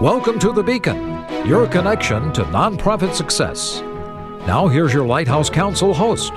Welcome to The Beacon, your connection to nonprofit success. Now, here's your Lighthouse Counsel host.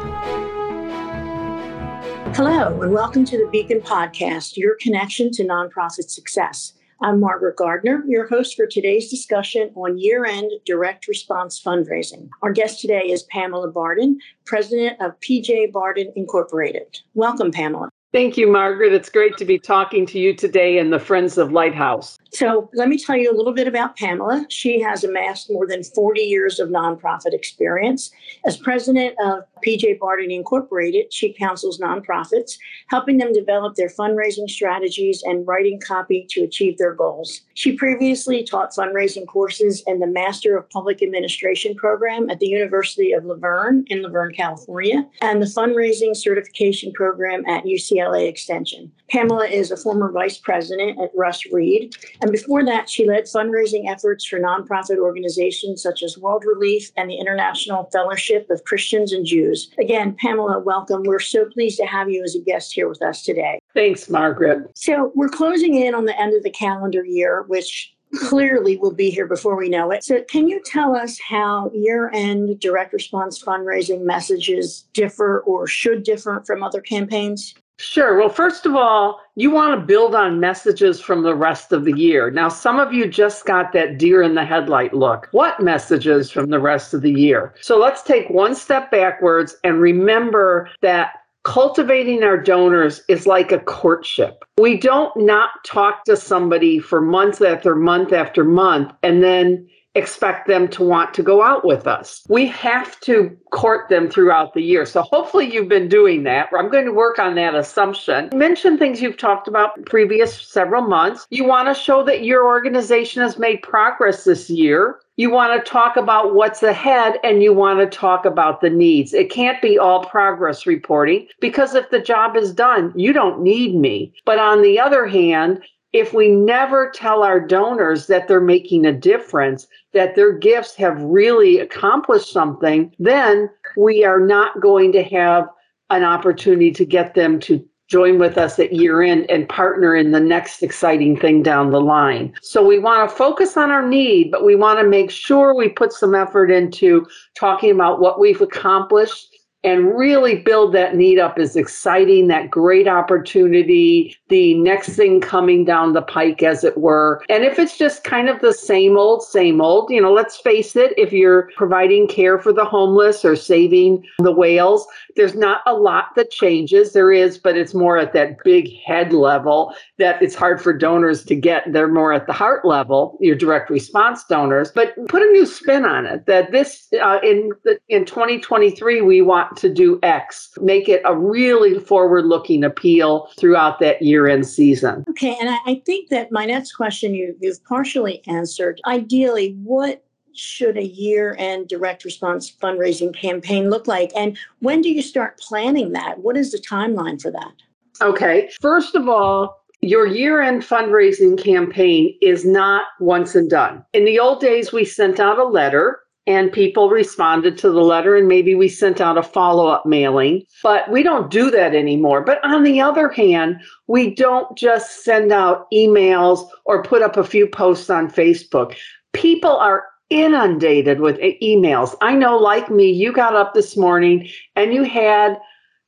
Hello, and welcome to the Beacon Podcast, your connection to nonprofit success. I'm Margaret Gardner, your host for today's discussion on year end direct response fundraising. Our guest today is Pamela Barden, president of PJ Barden Incorporated. Welcome, Pamela. Thank you, Margaret. It's great to be talking to you today and the Friends of Lighthouse. So, let me tell you a little bit about Pamela. She has amassed more than 40 years of nonprofit experience. As president of PJ Barden Incorporated, she counsels nonprofits, helping them develop their fundraising strategies and writing copy to achieve their goals. She previously taught fundraising courses in the Master of Public Administration program at the University of La Verne in La Verne, California, and the fundraising certification program at UCLA Extension. Pamela is a former vice president at Russ Reid, and before that, she led fundraising efforts for nonprofit organizations such as World Relief and the International Fellowship of Christians and Jews. Again, Pamela, welcome. We're so pleased to have you as a guest here with us today. Thanks, Margaret. So, we're closing in on the end of the calendar year, which clearly will be here before we know it. So, can you tell us how year end direct response fundraising messages differ or should differ from other campaigns? Sure. Well, first of all, you want to build on messages from the rest of the year. Now, some of you just got that deer in the headlight look. What messages from the rest of the year? So let's take one step backwards and remember that cultivating our donors is like a courtship. We don't not talk to somebody for month after month after month and then expect them to want to go out with us. We have to court them throughout the year. So hopefully you've been doing that. I'm going to work on that assumption. Mention things you've talked about previous several months. You want to show that your organization has made progress this year. You want to talk about what's ahead and you want to talk about the needs. It can't be all progress reporting because if the job is done, you don't need me. But on the other hand, if we never tell our donors that they're making a difference, that their gifts have really accomplished something, then we are not going to have an opportunity to get them to join with us at year end and partner in the next exciting thing down the line. So we want to focus on our need, but we want to make sure we put some effort into talking about what we've accomplished and really build that need up is exciting, that great opportunity, the next thing coming down the pike, as it were. And if it's just kind of the same old, same old, you know, let's face it, if you're providing care for the homeless or saving the whales, there's not a lot that changes. There is, but it's more at that big head level that it's hard for donors to get. They're more at the heart level, your direct response donors. But put a new spin on it that this, uh, in, in 2023, we want to do X. Make it a really forward looking appeal throughout that year end season. Okay. And I, I think that my next question you, you've partially answered. Ideally, what should a year end direct response fundraising campaign look like? And when do you start planning that? What is the timeline for that? Okay. First of all, your year end fundraising campaign is not once and done. In the old days, we sent out a letter and people responded to the letter and maybe we sent out a follow-up mailing. But we don't do that anymore. But on the other hand we don't just send out emails or put up a few posts on facebook. People are inundated with emails. I know like me you got up this morning and you had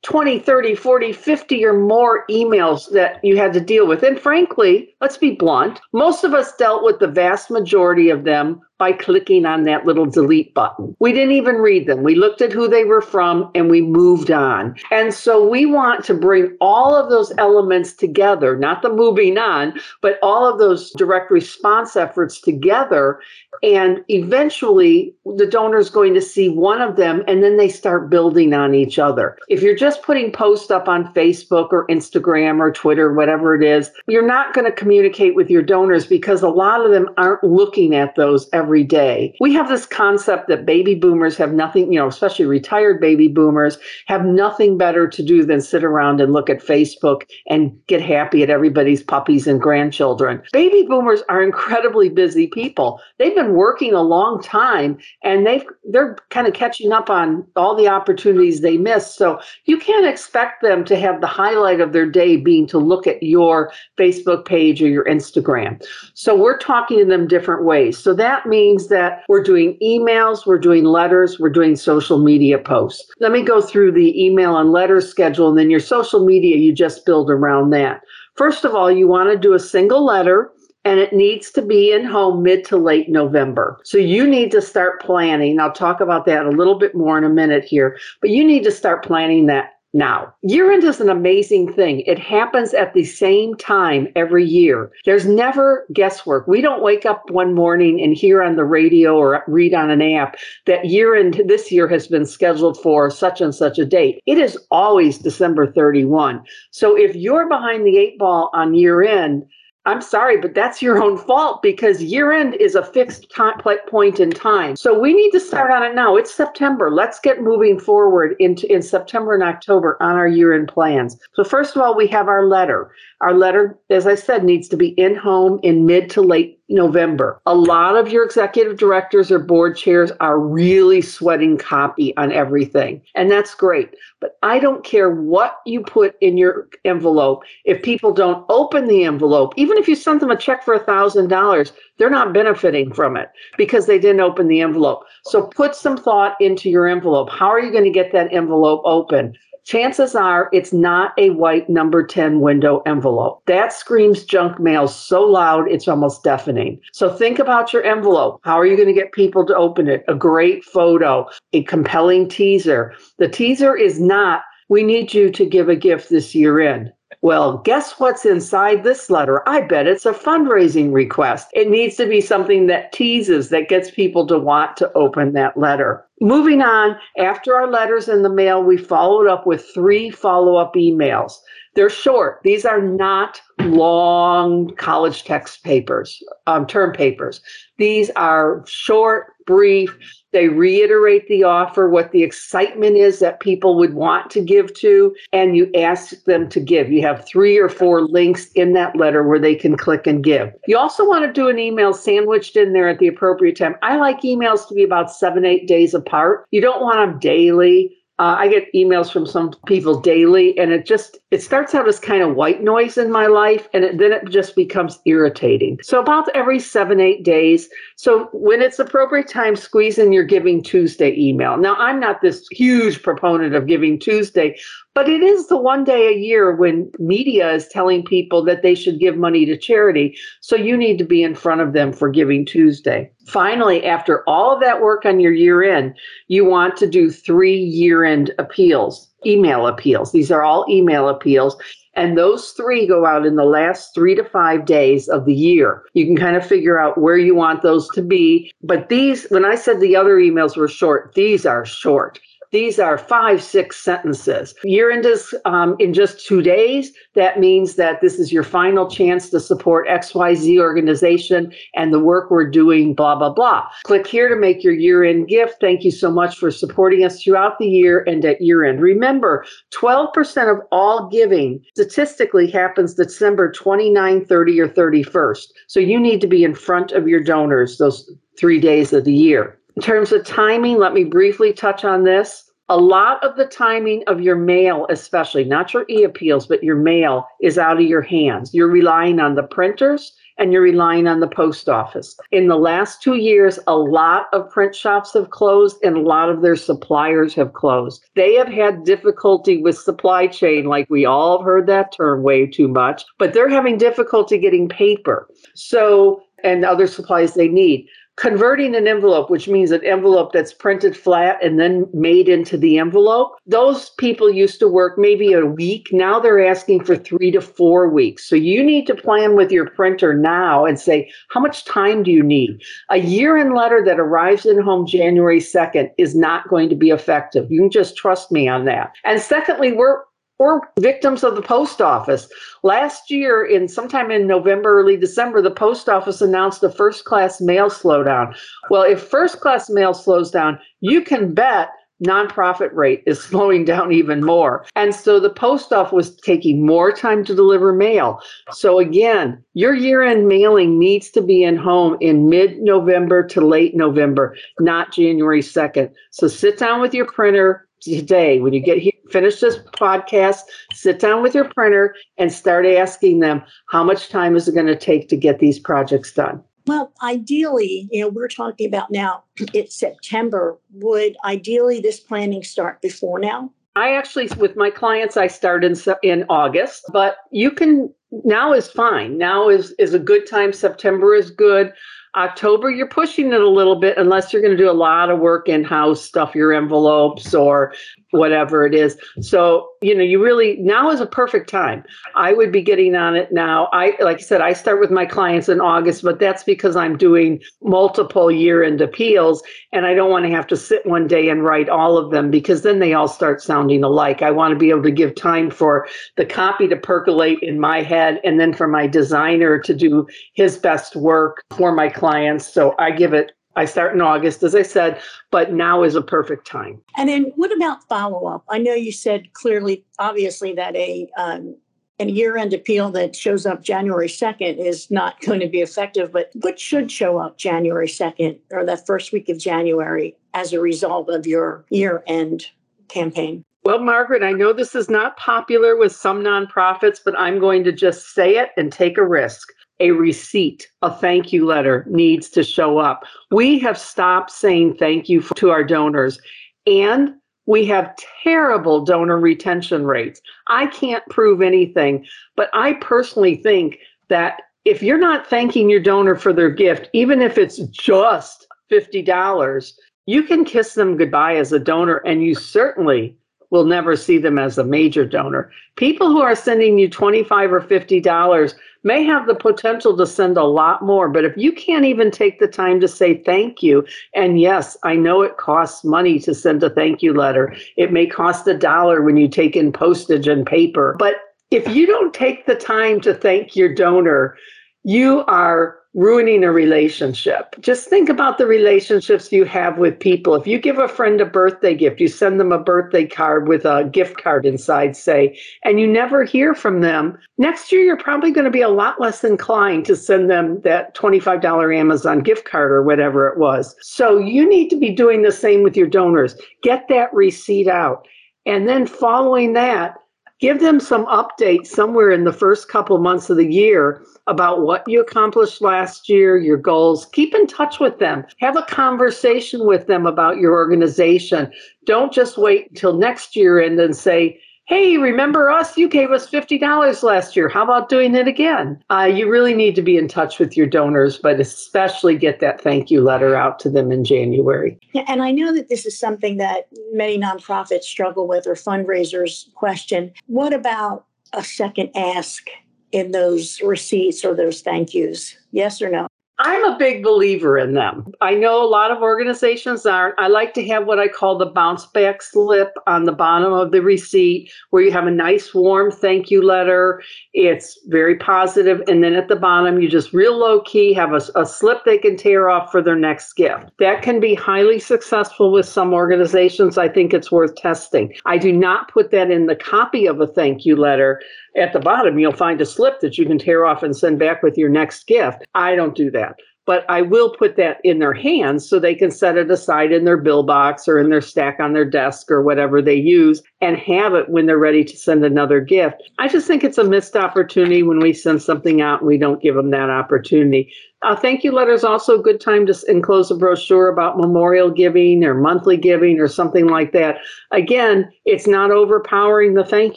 20, 30, 40, 50 or more emails that you had to deal with. And frankly, let's be blunt, most of us dealt with the vast majority of them by clicking on that little delete button. We didn't even read them. We looked at who they were from and we moved on. And so we want to bring all of those elements together, not the moving on, but all of those direct response efforts together. And eventually the donor is going to see one of them and then they start building on each other. If you're just putting posts up on Facebook or Instagram or Twitter, whatever it is, you're not going to communicate with your donors because a lot of them aren't looking at those every every day. We have this concept that baby boomers have nothing, you know, especially retired baby boomers have nothing better to do than sit around and look at Facebook and get happy at everybody's puppies and grandchildren. Baby boomers are incredibly busy people. They've been working a long time and they've they're kind of catching up on all the opportunities they missed. So you can't expect them to have the highlight of their day being to look at your Facebook page or your Instagram. So we're talking to them different ways. So that means that we're doing emails, we're doing letters, we're doing social media posts. Let me go through the email and letter schedule, and then your social media, you just build around that. First of all, you want to do a single letter and it needs to be in home mid to late November. So you need to start planning. I'll talk about that a little bit more in a minute here, but you need to start planning that now, year end is an amazing thing. It happens at the same time every year. There's never guesswork. We don't wake up one morning and hear on the radio or read on an app that year end this year has been scheduled for such and such a date. It is always December 31. So if you're behind the eight ball on year end, I'm sorry, but that's your own fault because year end is a fixed time, point in time. So we need to start on it now. It's September. Let's get moving forward into in September and October on our year end plans. So first of all, we have our letter. Our letter, as I said, needs to be in home in mid to late November. A lot of your executive directors or board chairs are really sweating copy on everything, and that's great. But I don't care what you put in your envelope. If people don't open the envelope, even if you sent them a check for a $1,000, they're not benefiting from it because they didn't open the envelope. So put some thought into your envelope. How are you going to get that envelope open? Chances are it's not a white number 10 window envelope. That screams junk mail so loud it's almost deafening. So think about your envelope. How are you going to get people to open it? A great photo, a compelling teaser. The teaser is not, we need you to give a gift this year in. Well, guess what's inside this letter? I bet it's a fundraising request. It needs to be something that teases, that gets people to want to open that letter. Moving on, after our letters in the mail, we followed up with three follow up emails. They're short. These are not long college text papers, um, term papers. These are short, brief. They reiterate the offer, what the excitement is that people would want to give to, and you ask them to give. You have three or four links in that letter where they can click and give. You also want to do an email sandwiched in there at the appropriate time. I like emails to be about seven, eight days apart. You don't want them daily uh, I get emails from some people daily, and it just it starts out as kind of white noise in my life, and it, then it just becomes irritating. So about every seven eight days. So when it's appropriate time, squeeze in your Giving Tuesday email. Now I'm not this huge proponent of Giving Tuesday, but it is the one day a year when media is telling people that they should give money to charity. So you need to be in front of them for Giving Tuesday. Finally, after all of that work on your year end, you want to do three year end appeals, email appeals. These are all email appeals. And those three go out in the last three to five days of the year. You can kind of figure out where you want those to be. But these, when I said the other emails were short, these are short. These are five, six sentences. Year end is um, in just two days. That means that this is your final chance to support XYZ organization and the work we're doing, blah, blah, blah. Click here to make your year end gift. Thank you so much for supporting us throughout the year and at year end. Remember, 12% of all giving statistically happens December 29, 30, or 31st. So you need to be in front of your donors those three days of the year. In terms of timing, let me briefly touch on this. A lot of the timing of your mail, especially not your e appeals, but your mail, is out of your hands. You're relying on the printers and you're relying on the post office. In the last two years, a lot of print shops have closed and a lot of their suppliers have closed. They have had difficulty with supply chain, like we all have heard that term way too much, but they're having difficulty getting paper. So, and other supplies they need converting an envelope, which means an envelope that's printed flat and then made into the envelope, those people used to work maybe a week. Now they're asking for three to four weeks. So you need to plan with your printer now and say, how much time do you need? A year in letter that arrives in home January 2nd is not going to be effective. You can just trust me on that. And secondly, we're or victims of the post office. Last year, in sometime in November, early December, the post office announced the first class mail slowdown. Well, if first class mail slows down, you can bet nonprofit rate is slowing down even more. And so the post office was taking more time to deliver mail. So again, your year end mailing needs to be in home in mid November to late November, not January 2nd. So sit down with your printer today when you get here finish this podcast sit down with your printer and start asking them how much time is it going to take to get these projects done well, ideally, you know, we're talking about now, it's September. Would ideally this planning start before now? I actually, with my clients, I start in, in August, but you can, now is fine. Now is, is a good time. September is good. October, you're pushing it a little bit unless you're going to do a lot of work in house, stuff your envelopes or whatever it is. So, you know, you really now is a perfect time. I would be getting on it now. I like I said, I start with my clients in August, but that's because I'm doing multiple year-end appeals and I don't want to have to sit one day and write all of them because then they all start sounding alike. I want to be able to give time for the copy to percolate in my head and then for my designer to do his best work for my clients. So I give it I start in August, as I said, but now is a perfect time. And then what about follow up? I know you said clearly, obviously, that a um, a year end appeal that shows up January 2nd is not going to be effective, but what should show up January 2nd or that first week of January as a result of your year end campaign? Well, Margaret, I know this is not popular with some nonprofits, but I'm going to just say it and take a risk a receipt, a thank you letter needs to show up. We have stopped saying thank you to our donors and we have terrible donor retention rates. I can't prove anything, but I personally think that if you're not thanking your donor for their gift, even if it's just $50, you can kiss them goodbye as a donor and you certainly will never see them as a major donor. People who are sending you 25 or $50 may have the potential to send a lot more. But if you can't even take the time to say thank you, and yes, I know it costs money to send a thank you letter, it may cost a dollar when you take in postage and paper. But if you don't take the time to thank your donor, you are ruining a relationship. Just think about the relationships you have with people. If you give a friend a birthday gift, you send them a birthday card with a gift card inside, say, and you never hear from them, next year you're probably going to be a lot less inclined to send them that $25 Amazon gift card or whatever it was. So you need to be doing the same with your donors. Get that receipt out. And then following that, give them some updates somewhere in the first couple months of the year about what you accomplished last year, your goals. Keep in touch with them. Have a conversation with them about your organization. Don't just wait until next year and then say, hey, remember us? You gave us $50 last year. How about doing it again? Uh, you really need to be in touch with your donors, but especially get that thank you letter out to them in January. Yeah, and I know that this is something that many nonprofits struggle with or fundraisers question. What about a second ask in those receipts or those thank yous? Yes or no? I'm a big believer in them. I know a lot of organizations aren't. I like to have what I call the bounce back slip on the bottom of the receipt where you have a nice warm thank you letter. It's very positive, And then at the bottom, you just real low key have a, a slip they can tear off for their next gift. That can be highly successful with some organizations. I think it's worth testing. I do not put that in the copy of a thank you letter at the bottom, you'll find a slip that you can tear off and send back with your next gift. I don't do that but I will put that in their hands so they can set it aside in their bill box or in their stack on their desk or whatever they use and have it when they're ready to send another gift. I just think it's a missed opportunity when we send something out and we don't give them that opportunity. A thank you letter is also a good time to enclose a brochure about memorial giving or monthly giving or something like that. Again, it's not overpowering the thank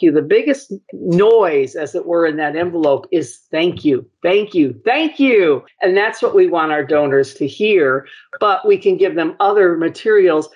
you. The biggest noise, as it were, in that envelope is thank you, thank you, thank you. And that's what we want our donors to hear. But we can give them other materials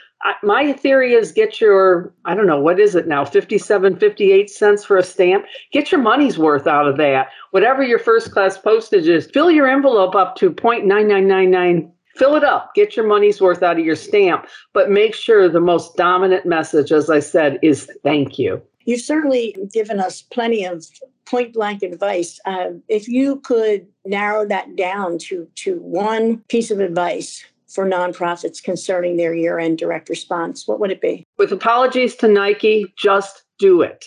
My theory is get your i don't know what is it now 57 58 cents for a stamp? Get your money's worth out of that. Whatever your first class postage is fill your envelope up to 0.9999 fill it up. Get your money's worth out of your stamp. But make sure the most dominant message as i said is thank you. You've certainly given us plenty of point blank advice. Uh, if you could narrow that down to, to one piece of advice for nonprofits concerning their year end direct response, what would it be? With apologies to Nike, just do it.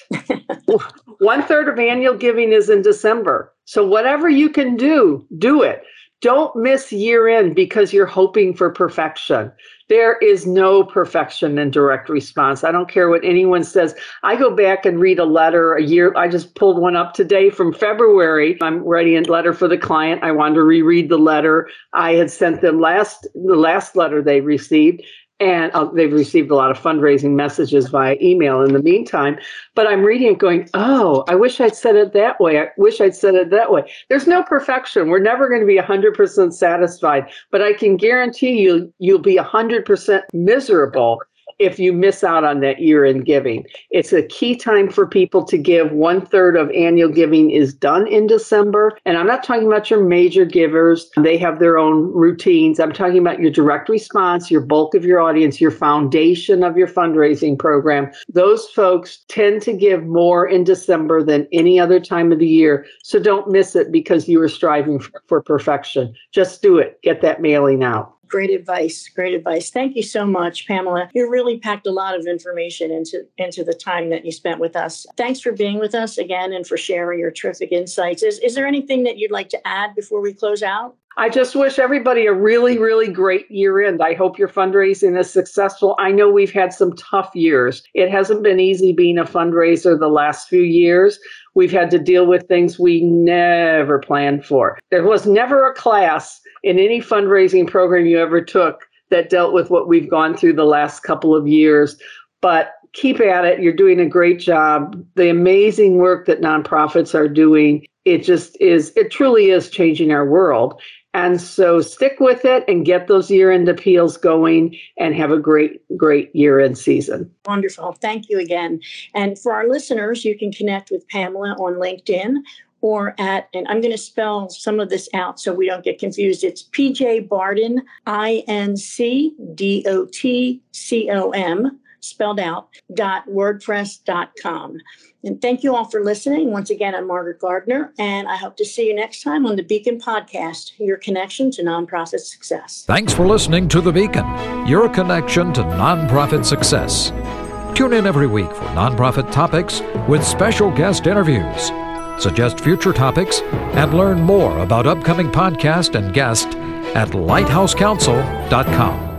One third of annual giving is in December. So, whatever you can do, do it. Don't miss year end because you're hoping for perfection. There is no perfection in direct response. I don't care what anyone says. I go back and read a letter a year. I just pulled one up today from February. I'm writing a letter for the client. I wanted to reread the letter I had sent them last the last letter they received and uh, they've received a lot of fundraising messages via email in the meantime but i'm reading it going oh i wish i'd said it that way. I wish i'd said it that way. There's no perfection. We're never going to be 100% satisfied but i can guarantee you you'll be 100% miserable if you miss out on that year in giving. It's a key time for people to give. One third of annual giving is done in December. And I'm not talking about your major givers, they have their own routines. I'm talking about your direct response, your bulk of your audience, your foundation of your fundraising program. Those folks tend to give more in December than any other time of the year. So don't miss it because you are striving for, for perfection. Just do it. Get that mailing out. Great advice. Great advice. Thank you so much, Pamela. You really packed a lot of information into, into the time that you spent with us. Thanks for being with us again and for sharing your terrific insights. Is, is there anything that you'd like to add before we close out? I just wish everybody a really, really great year end. I hope your fundraising is successful. I know we've had some tough years. It hasn't been easy being a fundraiser the last few years. We've had to deal with things we never planned for. There was never a class in any fundraising program you ever took that dealt with what we've gone through the last couple of years. But keep at it. You're doing a great job. The amazing work that nonprofits are doing, it just is, it truly is changing our world. And so stick with it and get those year end appeals going and have a great, great year end season. Wonderful. Thank you again. And for our listeners, you can connect with Pamela on LinkedIn or at, and I'm going to spell some of this out so we don't get confused. It's PJ Barden, I N C D O T C O M, spelled out, dot wordpress.com. And thank you all for listening. Once again, I'm Margaret Gardner, and I hope to see you next time on the Beacon Podcast, your connection to nonprofit success. Thanks for listening to The Beacon, your connection to nonprofit success. Tune in every week for nonprofit topics with special guest interviews. Suggest future topics and learn more about upcoming podcast and guest at lighthousecounsel.com.